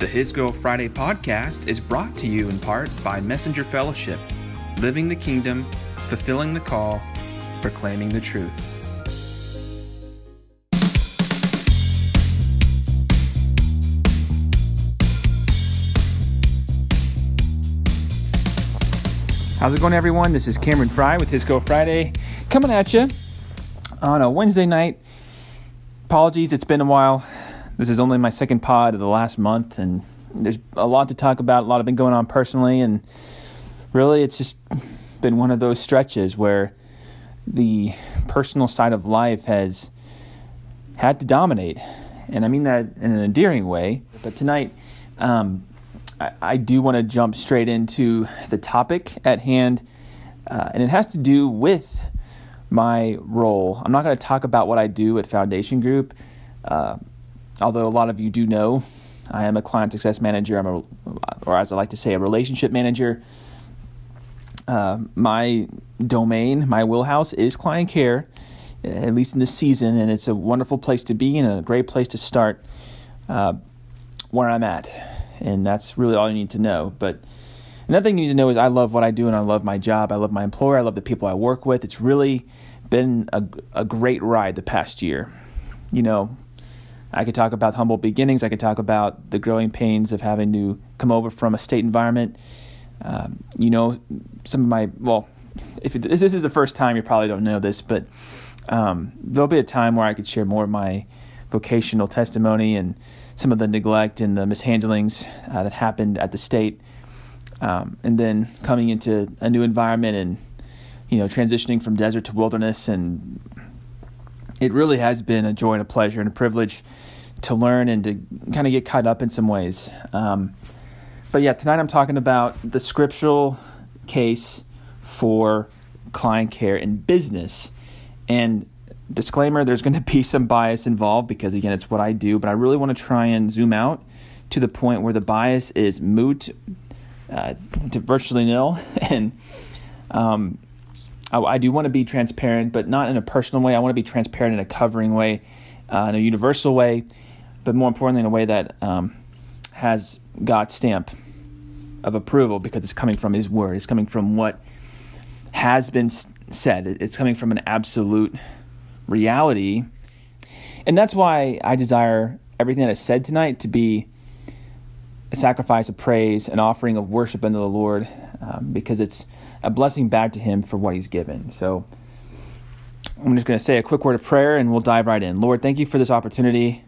The His Girl Friday podcast is brought to you in part by Messenger Fellowship, living the kingdom, fulfilling the call, proclaiming the truth. How's it going, everyone? This is Cameron Fry with His Girl Friday coming at you on a Wednesday night. Apologies, it's been a while. This is only my second pod of the last month, and there's a lot to talk about. A lot has been going on personally, and really, it's just been one of those stretches where the personal side of life has had to dominate. And I mean that in an endearing way. But tonight, um, I, I, do want to jump straight into the topic at hand, uh, and it has to do with my role. I'm not going to talk about what I do at Foundation Group. Uh, although a lot of you do know, I am a client success manager. I'm a, or as I like to say, a relationship manager. Uh, my domain, my wheelhouse is client care, at least in this season, and it's a wonderful place to be and a great place to start uh, where I'm at. And that's really all you need to know. But another thing you need to know is I love what I do and I love my job. I love my employer. I love the people I work with. It's really been a, a great ride the past year. You know, I could talk about humble beginnings. I could talk about the growing pains of having to come over from a state environment. Um, you know, some of my, well, if, this is the first time, you probably don't know this, but um, there'll be a time where I could share more of my vocational testimony and some of the neglect and the mishandlings uh, that happened at the state. Um, and then coming into a new environment and, you know, transitioning from desert to wilderness and it really has been a joy and a pleasure and a privilege to learn and to kind of get caught up in some ways. Um, but yeah, tonight I'm talking about the scriptural case for client care in business. And disclaimer there's going to be some bias involved because, again, it's what I do, but I really want to try and zoom out to the point where the bias is moot uh, to virtually nil. and um, I, I do want to be transparent, but not in a personal way. I want to be transparent in a covering way, uh, in a universal way, but more importantly, in a way that um, has God's stamp of approval because it's coming from His Word. It's coming from what has been said. It's coming from an absolute reality. And that's why I desire everything that is said tonight to be a sacrifice of praise, an offering of worship unto the Lord, um, because it's a blessing back to Him for what He's given. So I'm just going to say a quick word of prayer and we'll dive right in. Lord, thank you for this opportunity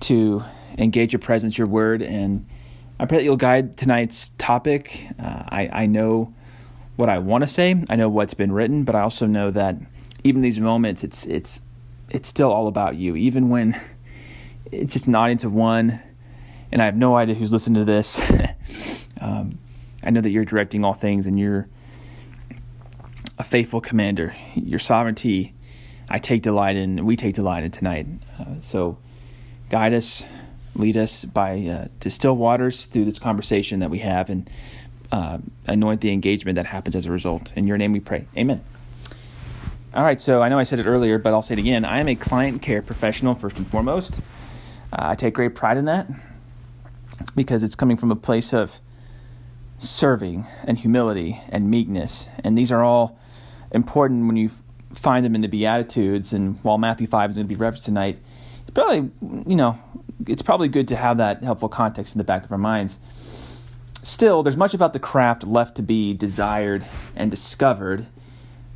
to engage your presence, your word, and I pray that you'll guide tonight's topic. Uh, I, I know what I want to say, I know what's been written, but I also know that even these moments, it's it's it's still all about you. Even when it's just an audience of one, and I have no idea who's listening to this. um, I know that you're directing all things, and you're a faithful commander. Your sovereignty, I take delight in. We take delight in tonight. Uh, so, guide us, lead us by uh, waters through this conversation that we have, and uh, anoint the engagement that happens as a result. In your name, we pray. Amen. All right. So I know I said it earlier, but I'll say it again. I am a client care professional first and foremost. Uh, I take great pride in that because it's coming from a place of serving and humility and meekness, and these are all important when you find them in the Beatitudes. And while Matthew 5 is going to be referenced tonight, it's probably, you know, it's probably good to have that helpful context in the back of our minds. Still, there's much about the craft left to be desired and discovered.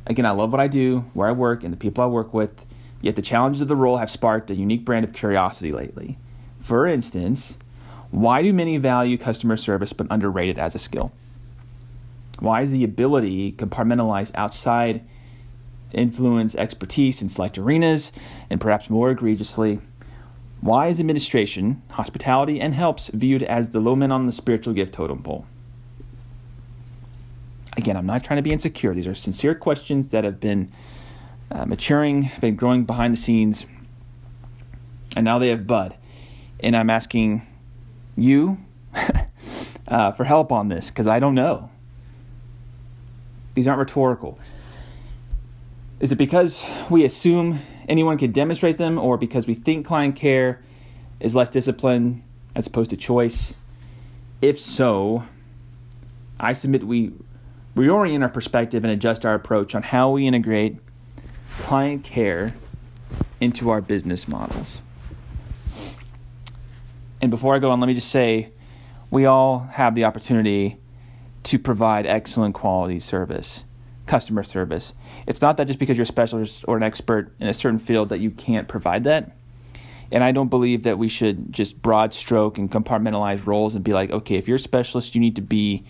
Again, I love what I do, where I work, and the people I work with, yet the challenges of the role have sparked a unique brand of curiosity lately. For instance, why do many value customer service but underrate it as a skill? Why is the ability compartmentalized outside influence expertise in select arenas? And perhaps more egregiously, why is administration, hospitality, and helps viewed as the low men on the spiritual gift totem pole? Again, I'm not trying to be insecure. These are sincere questions that have been uh, maturing, been growing behind the scenes, and now they have bud. And I'm asking you uh, for help on this because I don't know. These aren't rhetorical. Is it because we assume anyone can demonstrate them, or because we think client care is less discipline as opposed to choice? If so, I submit we reorient our perspective and adjust our approach on how we integrate client care into our business models. And before I go on, let me just say we all have the opportunity to provide excellent quality service, customer service. It's not that just because you're a specialist or an expert in a certain field that you can't provide that. And I don't believe that we should just broad stroke and compartmentalize roles and be like, okay, if you're a specialist, you need to be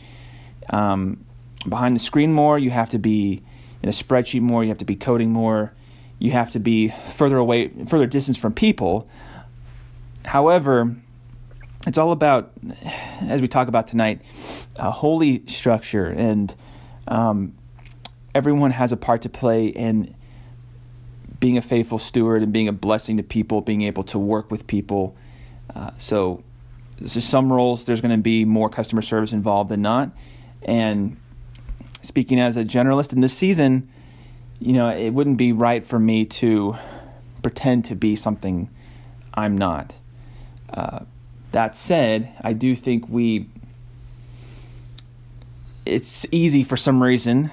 um, behind the screen more, you have to be in a spreadsheet more, you have to be coding more, you have to be further away, further distance from people. However, it's all about, as we talk about tonight, a holy structure, and um, everyone has a part to play in being a faithful steward and being a blessing to people, being able to work with people. Uh, so, so, some roles there's going to be more customer service involved than not, and speaking as a generalist in this season, you know, it wouldn't be right for me to pretend to be something I'm not. Uh, that said, I do think we. It's easy for some reason,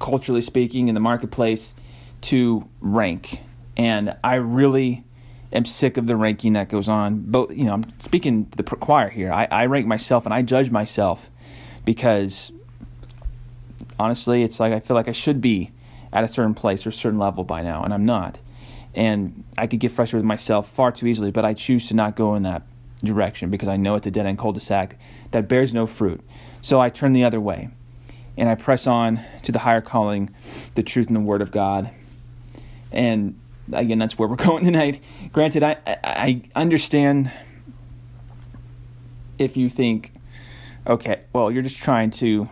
culturally speaking, in the marketplace, to rank, and I really am sick of the ranking that goes on. Both, you know, I'm speaking to the choir here. I, I rank myself and I judge myself because honestly, it's like I feel like I should be at a certain place or a certain level by now, and I'm not. And I could get frustrated with myself far too easily, but I choose to not go in that direction because I know it's a dead end cul de sac that bears no fruit. So I turn the other way and I press on to the higher calling, the truth and the word of God. And again, that's where we're going tonight. Granted, I, I understand if you think, okay, well, you're just trying to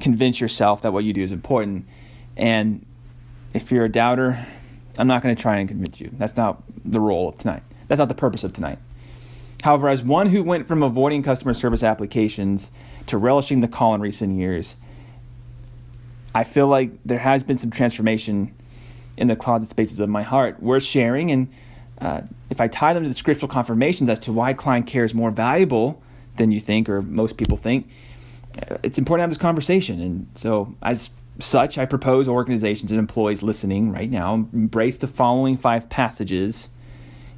convince yourself that what you do is important. And if you're a doubter, I'm not going to try and convince you. That's not the role of tonight. That's not the purpose of tonight. However, as one who went from avoiding customer service applications to relishing the call in recent years, I feel like there has been some transformation in the closet spaces of my heart worth sharing. And uh, if I tie them to the scriptural confirmations as to why client care is more valuable than you think or most people think, it's important to have this conversation. And so, as such, I propose organizations and employees listening right now embrace the following five passages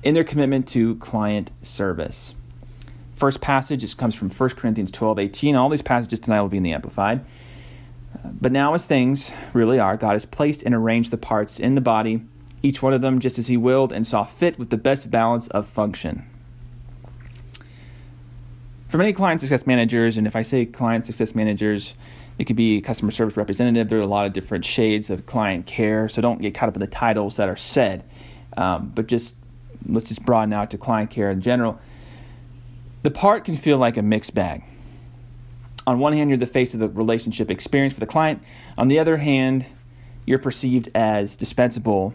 in their commitment to client service. First passage is, comes from 1 Corinthians 12 18. All these passages tonight will be in the Amplified. But now, as things really are, God has placed and arranged the parts in the body, each one of them just as He willed and saw fit with the best balance of function for many client success managers, and if I say client success managers, it could be customer service representative. There are a lot of different shades of client care, so don't get caught up in the titles that are said. Um, but just let's just broaden out to client care in general. The part can feel like a mixed bag. On one hand, you're the face of the relationship experience for the client. On the other hand, you're perceived as dispensable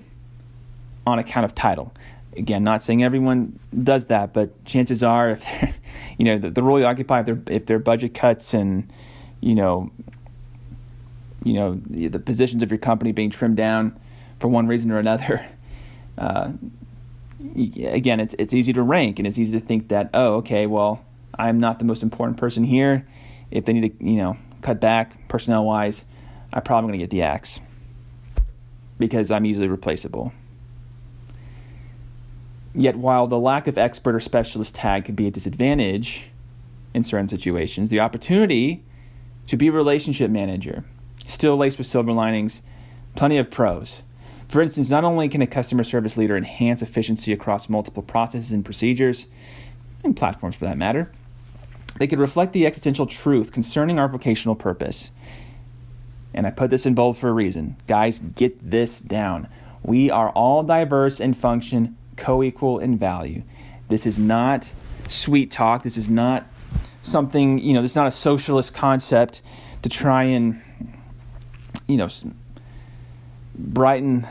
on account of title again, not saying everyone does that, but chances are, if you know the, the role you occupy, if their if their budget cuts and you know, you know the positions of your company being trimmed down for one reason or another, uh, again, it's it's easy to rank and it's easy to think that oh, okay, well, I'm not the most important person here. If they need to, you know, cut back personnel wise, I'm probably going to get the axe because I'm easily replaceable. Yet, while the lack of expert or specialist tag can be a disadvantage in certain situations, the opportunity to be a relationship manager, still laced with silver linings, plenty of pros. For instance, not only can a customer service leader enhance efficiency across multiple processes and procedures, and platforms for that matter, they could reflect the existential truth concerning our vocational purpose. And I put this in bold for a reason. Guys, get this down. We are all diverse in function co equal in value. This is not sweet talk. This is not something, you know, this is not a socialist concept to try and, you know, brighten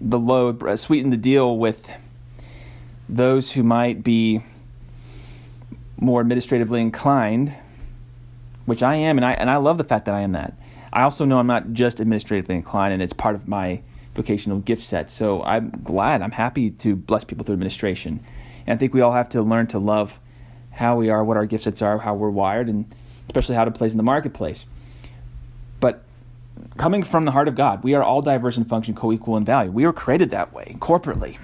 the load, uh, sweeten the deal with those who might be more administratively inclined, which I am, and I and I love the fact that I am that. I also know I'm not just administratively inclined, and it's part of my vocational gift set. So I'm glad, I'm happy to bless people through administration. And I think we all have to learn to love how we are, what our gift sets are, how we're wired, and especially how to place in the marketplace. Coming from the heart of God, we are all diverse in function, co equal in value. We were created that way, corporately.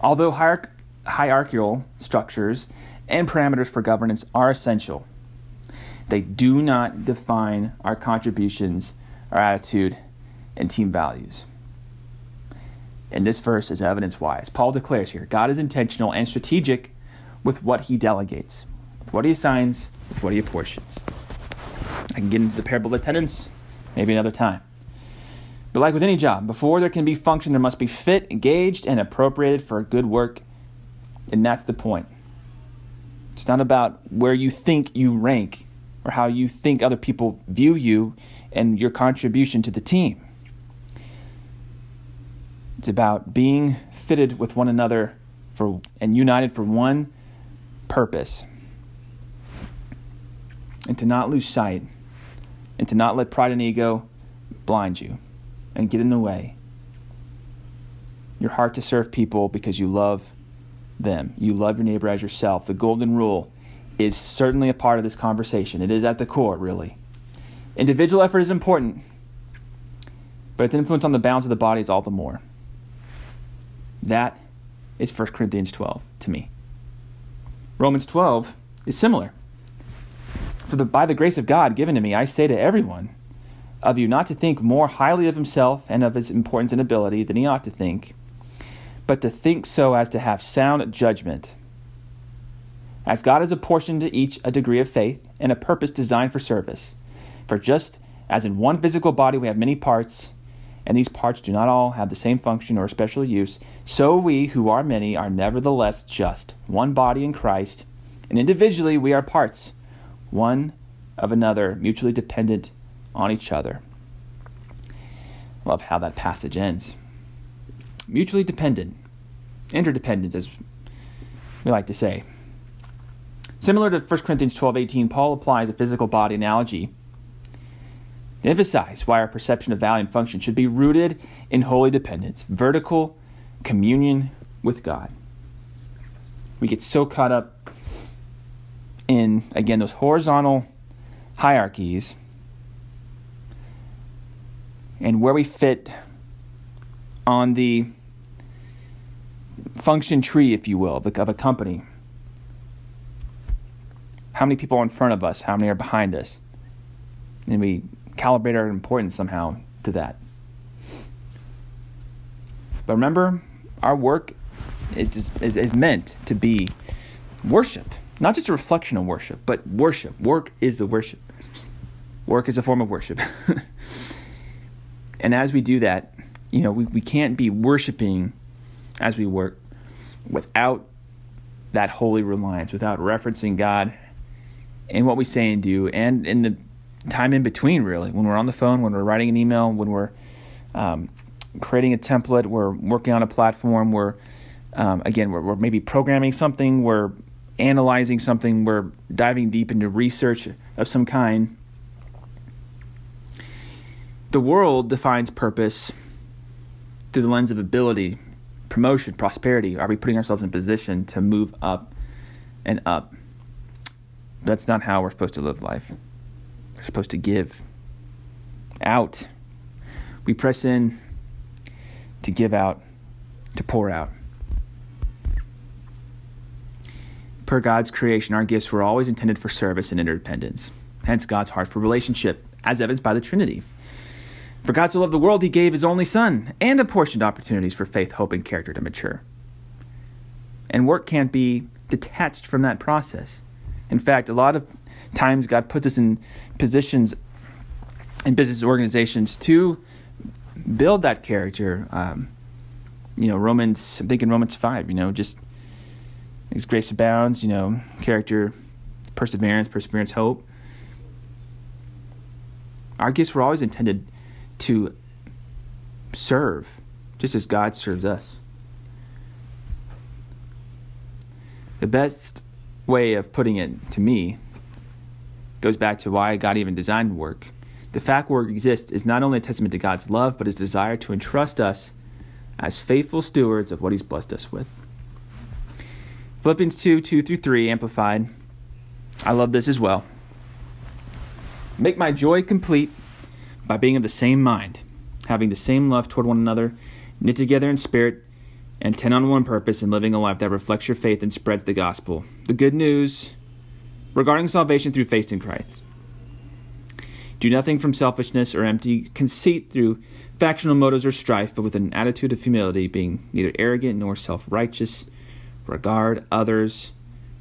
Although hierarch- hierarchical structures and parameters for governance are essential, they do not define our contributions, our attitude, and team values. And this verse is evidence wise. Paul declares here God is intentional and strategic with what he delegates, with what he assigns, with what he apportions. I can get into the parable of the talents maybe another time. But like with any job, before there can be function, there must be fit, engaged, and appropriated for good work. And that's the point. It's not about where you think you rank or how you think other people view you and your contribution to the team. It's about being fitted with one another for and united for one purpose. And to not lose sight and to not let pride and ego blind you and get in the way. Your heart to serve people because you love them. You love your neighbor as yourself. The golden rule is certainly a part of this conversation. It is at the core, really. Individual effort is important, but its influence on the balance of the body is all the more. That is 1 Corinthians 12 to me. Romans 12 is similar. For the, by the grace of God given to me, I say to everyone of you not to think more highly of himself and of his importance and ability than he ought to think, but to think so as to have sound judgment. As God has apportioned to each a degree of faith and a purpose designed for service. For just as in one physical body we have many parts, and these parts do not all have the same function or special use, so we, who are many, are nevertheless just one body in Christ, and individually we are parts, one of another, mutually dependent on each other. Love how that passage ends. Mutually dependent, interdependence, as we like to say. Similar to 1 Corinthians 12 18, Paul applies a physical body analogy to emphasize why our perception of value and function should be rooted in holy dependence, vertical communion with God. We get so caught up in, again, those horizontal hierarchies and where we fit on the function tree, if you will, of a, company. How many people are in front of us? How many are behind us? And we calibrate our importance somehow to that. But remember, our work is, is, is meant to be worship, not just a reflection of worship, but worship. Work is the worship. Work is a form of worship. and as we do that, you know, we, we can't be worshiping as we work without that holy reliance, without referencing God in what we say and do, and in the time in between, really, when we're on the phone, when we're writing an email, when we're um, creating a template, we're working on a platform, we're um, again, we're, we're, maybe programming something, we're analyzing something, we're diving deep into research of some kind. The world defines purpose through the lens of ability, promotion, prosperity. Are we putting ourselves in position to move up and up? That's not how we're supposed to live life. We're supposed to give out. We press in to give out, to pour out. Per God's creation, our gifts were always intended for service and interdependence. Hence, God's heart for relationship, as evidenced by the Trinity. For God so loved the world, he gave his only Son and apportioned opportunities for faith, hope, and character to mature. And work can't be detached from that process. In fact, a lot of times God puts us in positions in business organizations to build that character. Um, you know, Romans, I'm thinking Romans 5, you know, just His grace abounds, you know, character, perseverance, perseverance, hope. Our gifts were always intended to serve, just as God serves us. The best way of putting it to me goes back to why God even designed work. The fact work exists is not only a testament to God's love, but his desire to entrust us as faithful stewards of what he's blessed us with. Philippians 2 2 through 3, Amplified. I love this as well. Make my joy complete by being of the same mind, having the same love toward one another, knit together in spirit, and ten on one purpose, and living a life that reflects your faith and spreads the gospel. The good news regarding salvation through faith in Christ. Do nothing from selfishness or empty conceit through factional motives or strife, but with an attitude of humility, being neither arrogant nor self righteous. Regard others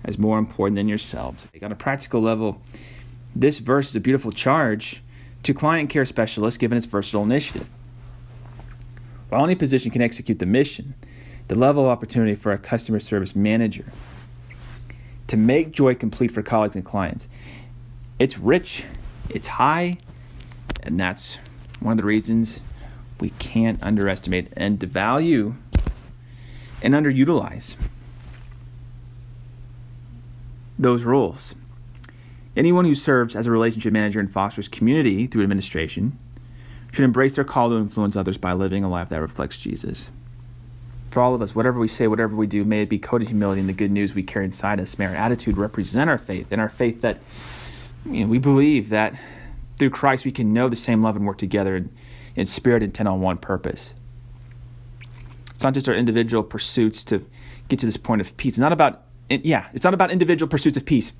as more important than yourselves. On a practical level, this verse is a beautiful charge to client care specialists given its versatile initiative. While any position can execute the mission, the level of opportunity for a customer service manager to make joy complete for colleagues and clients, it's rich, it's high, and that's one of the reasons we can't underestimate and devalue and underutilize those roles. Anyone who serves as a relationship manager and fosters community through administration should embrace their call to influence others by living a life that reflects Jesus. For all of us, whatever we say, whatever we do, may it be coded humility and the good news we carry inside us. May our attitude represent our faith and our faith that you know, we believe that through Christ we can know the same love and work together in, in spirit intent on one purpose. It's not just our individual pursuits to get to this point of peace. It's not about yeah, it's not about individual pursuits of peace.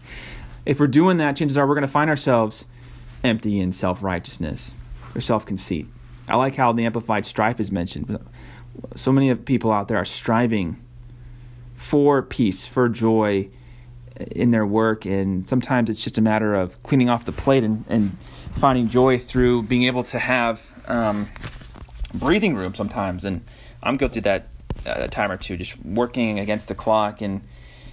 if we're doing that, chances are we're going to find ourselves empty in self righteousness or self conceit. I like how the amplified strife is mentioned. So many people out there are striving for peace, for joy in their work, and sometimes it's just a matter of cleaning off the plate and, and finding joy through being able to have um, breathing room sometimes. And I'm guilty of that a time or two, just working against the clock and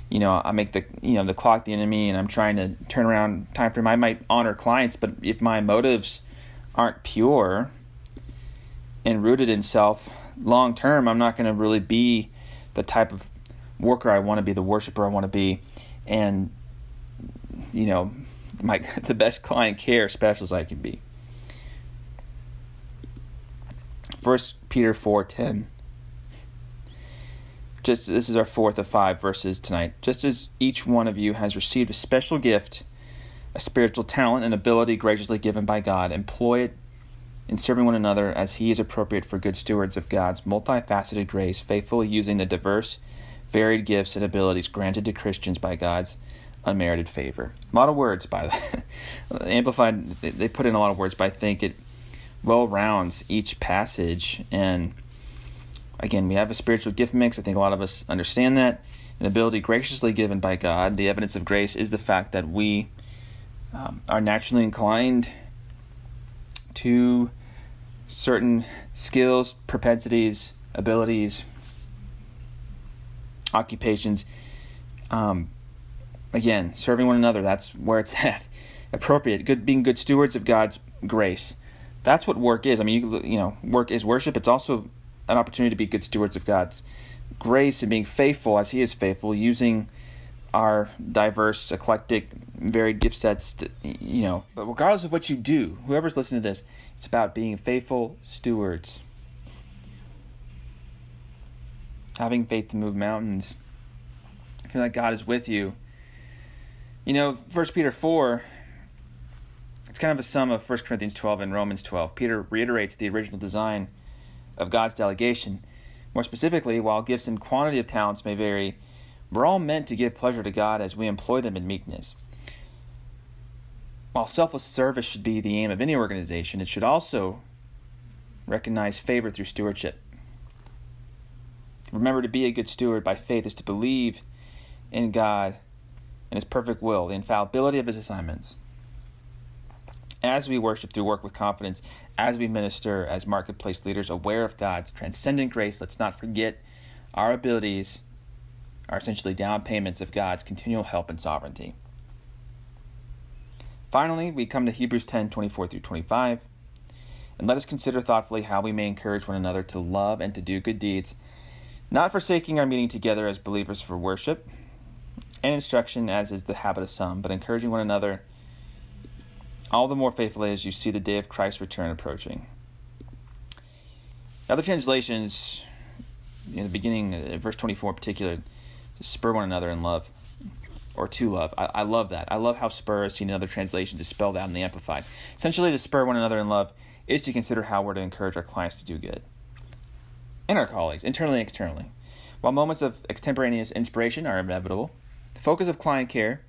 you know I make the you know the clock the enemy and I'm trying to turn around time frame. I might honor clients, but if my motives aren't pure and rooted in self long term, I'm not going to really be the type of worker I want to be, the worshiper I want to be, and you know my the best client care specialist I can be. First Peter four ten just this is our fourth of five verses tonight. Just as each one of you has received a special gift, a spiritual talent and ability graciously given by God, employ it in serving one another as he is appropriate for good stewards of God's multifaceted grace, faithfully using the diverse, varied gifts and abilities granted to Christians by God's unmerited favor. A lot of words by the amplified they put in a lot of words, but I think it well rounds each passage and Again, we have a spiritual gift mix. I think a lot of us understand that. An ability graciously given by God. The evidence of grace is the fact that we um, are naturally inclined to certain skills, propensities, abilities, occupations. Um, again, serving one another, that's where it's at. Appropriate, good, being good stewards of God's grace. That's what work is. I mean, you, you know, work is worship. It's also an opportunity to be good stewards of God's grace and being faithful as He is faithful, using our diverse, eclectic, varied gift sets. To, you know, but regardless of what you do, whoever's listening to this, it's about being faithful stewards, having faith to move mountains, feel like God is with you. You know, First Peter four. It's kind of a sum of 1 Corinthians 12 and Romans 12. Peter reiterates the original design of God's delegation. More specifically, while gifts and quantity of talents may vary, we're all meant to give pleasure to God as we employ them in meekness. While selfless service should be the aim of any organization, it should also recognize favor through stewardship. Remember, to be a good steward by faith is to believe in God and His perfect will, the infallibility of His assignments as we worship through work with confidence, as we minister as marketplace leaders, aware of God's transcendent grace, let's not forget our abilities are essentially down payments of God's continual help and sovereignty. Finally, we come to Hebrews 10 24 through 25. And let us consider thoughtfully how we may encourage one another to love and to do good deeds, not forsaking our meeting together as believers for worship and instruction, as is the habit of some, but encouraging one another all the more faithfully as you see the day of Christ's return approaching. Other translations, in the beginning, uh, verse 24 in particular, to spur one another in love or to love. I, I love that. I love how spur is seen in other translations is spelled out in the Amplified. Essentially, to spur one another in love is to consider how we're to encourage our clients to do good and our colleagues, internally and externally. While moments of extemporaneous inspiration are inevitable, the focus of client care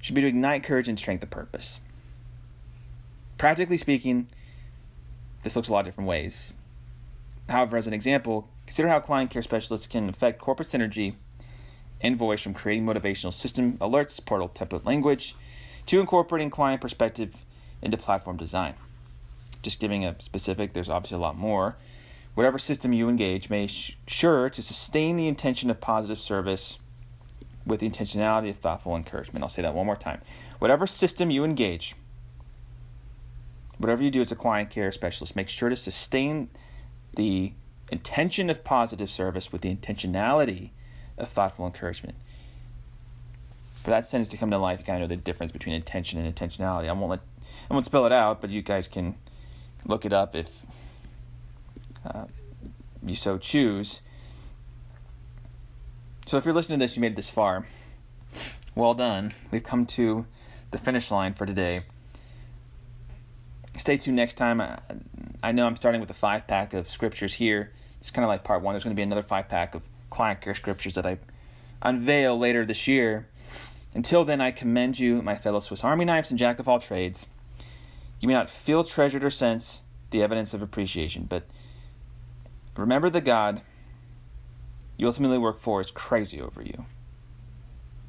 should be to ignite courage and strength of purpose. Practically speaking, this looks a lot of different ways. However, as an example, consider how client care specialists can affect corporate synergy and voice from creating motivational system alerts, portal template language, to incorporating client perspective into platform design. Just giving a specific, there's obviously a lot more. Whatever system you engage, make sure to sustain the intention of positive service with the intentionality of thoughtful encouragement. I'll say that one more time. Whatever system you engage, whatever you do as a client care specialist, make sure to sustain the intention of positive service with the intentionality of thoughtful encouragement. For that sentence to come to life, you kind of know the difference between intention and intentionality. I won't let, I won't spell it out, but you guys can look it up if uh, you so choose. So if you're listening to this, you made it this far. Well done. We've come to the finish line for today. Stay tuned next time. I, I know I'm starting with a five pack of scriptures here. It's kind of like part one. There's going to be another five pack of client care scriptures that I unveil later this year. Until then, I commend you, my fellow Swiss Army knives and jack of all trades. You may not feel treasured or sense the evidence of appreciation, but remember the God you ultimately work for is crazy over you.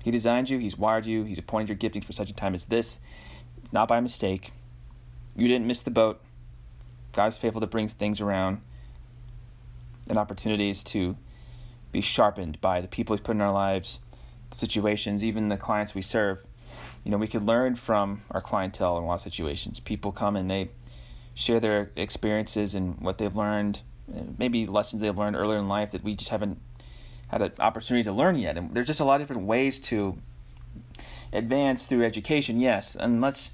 He designed you, He's wired you, He's appointed your gifting for such a time as this. It's not by mistake. You didn't miss the boat. God is faithful to bring things around and opportunities to be sharpened by the people He's put in our lives, the situations, even the clients we serve. You know, we could learn from our clientele in a lot of situations. People come and they share their experiences and what they've learned, maybe lessons they've learned earlier in life that we just haven't had an opportunity to learn yet. And there's just a lot of different ways to advance through education, yes. And let's,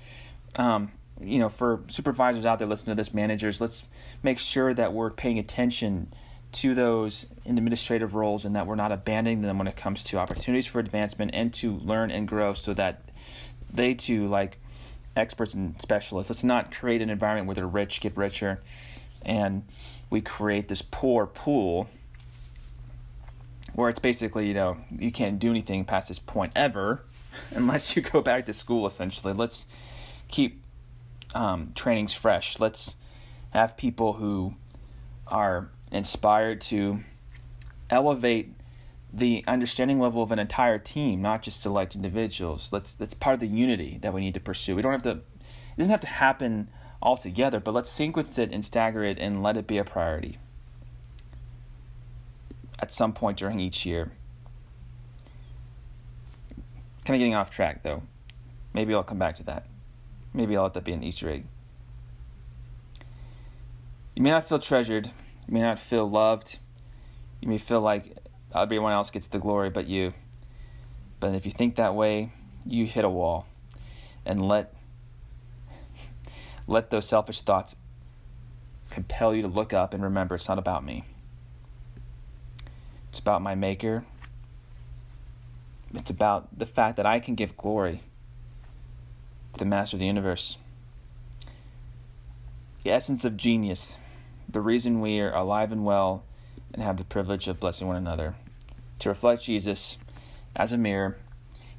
um, you know, for supervisors out there listening to this, managers, let's make sure that we're paying attention to those in administrative roles and that we're not abandoning them when it comes to opportunities for advancement and to learn and grow so that they too, like experts and specialists, let's not create an environment where the rich get richer and we create this poor pool where it's basically, you know, you can't do anything past this point ever unless you go back to school, essentially. Let's keep um, trainings fresh. Let's have people who are inspired to elevate the understanding level of an entire team, not just select individuals. Let's that's part of the unity that we need to pursue. We don't have to it doesn't have to happen all together, but let's sequence it and stagger it and let it be a priority at some point during each year. Kind of getting off track though. Maybe I'll come back to that. Maybe I'll let that be an Easter egg. You may not feel treasured. You may not feel loved. You may feel like everyone else gets the glory but you. But if you think that way, you hit a wall. And let let those selfish thoughts compel you to look up and remember it's not about me. It's about my Maker. It's about the fact that I can give glory the Master of the universe. The essence of genius, the reason we are alive and well and have the privilege of blessing one another. To reflect Jesus as a mirror,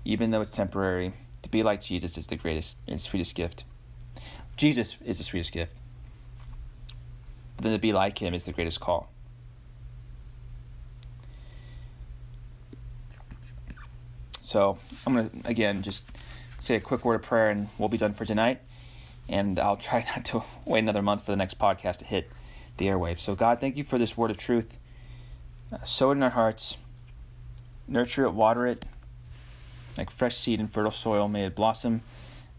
even though it's temporary, to be like Jesus is the greatest and sweetest gift. Jesus is the sweetest gift. But then to be like him is the greatest call. So I'm going to, again, just say a quick word of prayer and we'll be done for tonight. And I'll try not to wait another month for the next podcast to hit the airwaves. So, God, thank you for this word of truth. Uh, sow it in our hearts, nurture it, water it like fresh seed in fertile soil. May it blossom.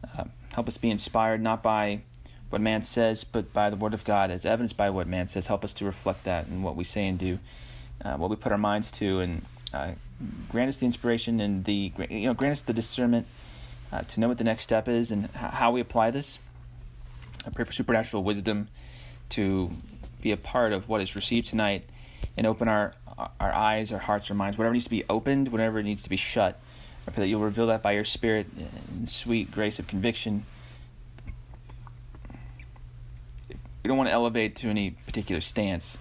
Uh, help us be inspired not by what man says, but by the word of God, as evidenced by what man says. Help us to reflect that in what we say and do, uh, what we put our minds to, and uh, grant us the inspiration and the you know grant us the discernment uh, to know what the next step is and how we apply this. I pray for supernatural wisdom to be a part of what is received tonight and open our our eyes, our hearts, our minds, whatever needs to be opened, whatever needs to be shut. I pray that you'll reveal that by your Spirit and sweet grace of conviction. We don't want to elevate to any particular stance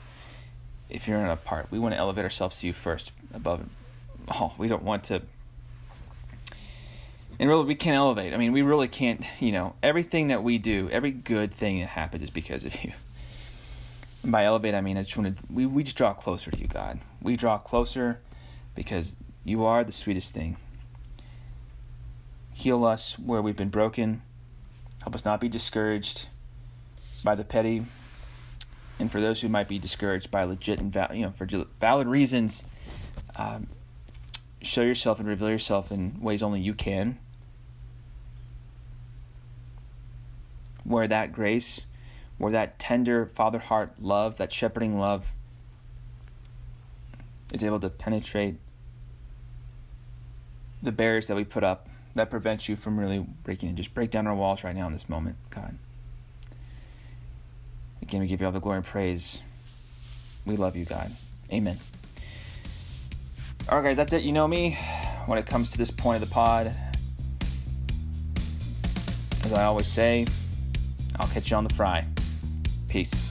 if you're in a part. We want to elevate ourselves to you first, above all. We don't want to. And really, we can't elevate. I mean, we really can't, you know, everything that we do, every good thing that happens is because of you. And by elevate, I mean, I just want to, we, we just draw closer to you, God. We draw closer because you are the sweetest thing. Heal us where we've been broken. Help us not be discouraged by the petty. And for those who might be discouraged by legit and val- you know for valid reasons, um, show yourself and reveal yourself in ways only you can. Where that grace, where that tender father heart love, that shepherding love, is able to penetrate the barriers that we put up that prevents you from really breaking in. Just break down our walls right now in this moment, God. Again, we give you all the glory and praise. We love you, God. Amen. All right, guys, that's it. You know me when it comes to this point of the pod. As I always say, I'll catch you on the fry. Peace.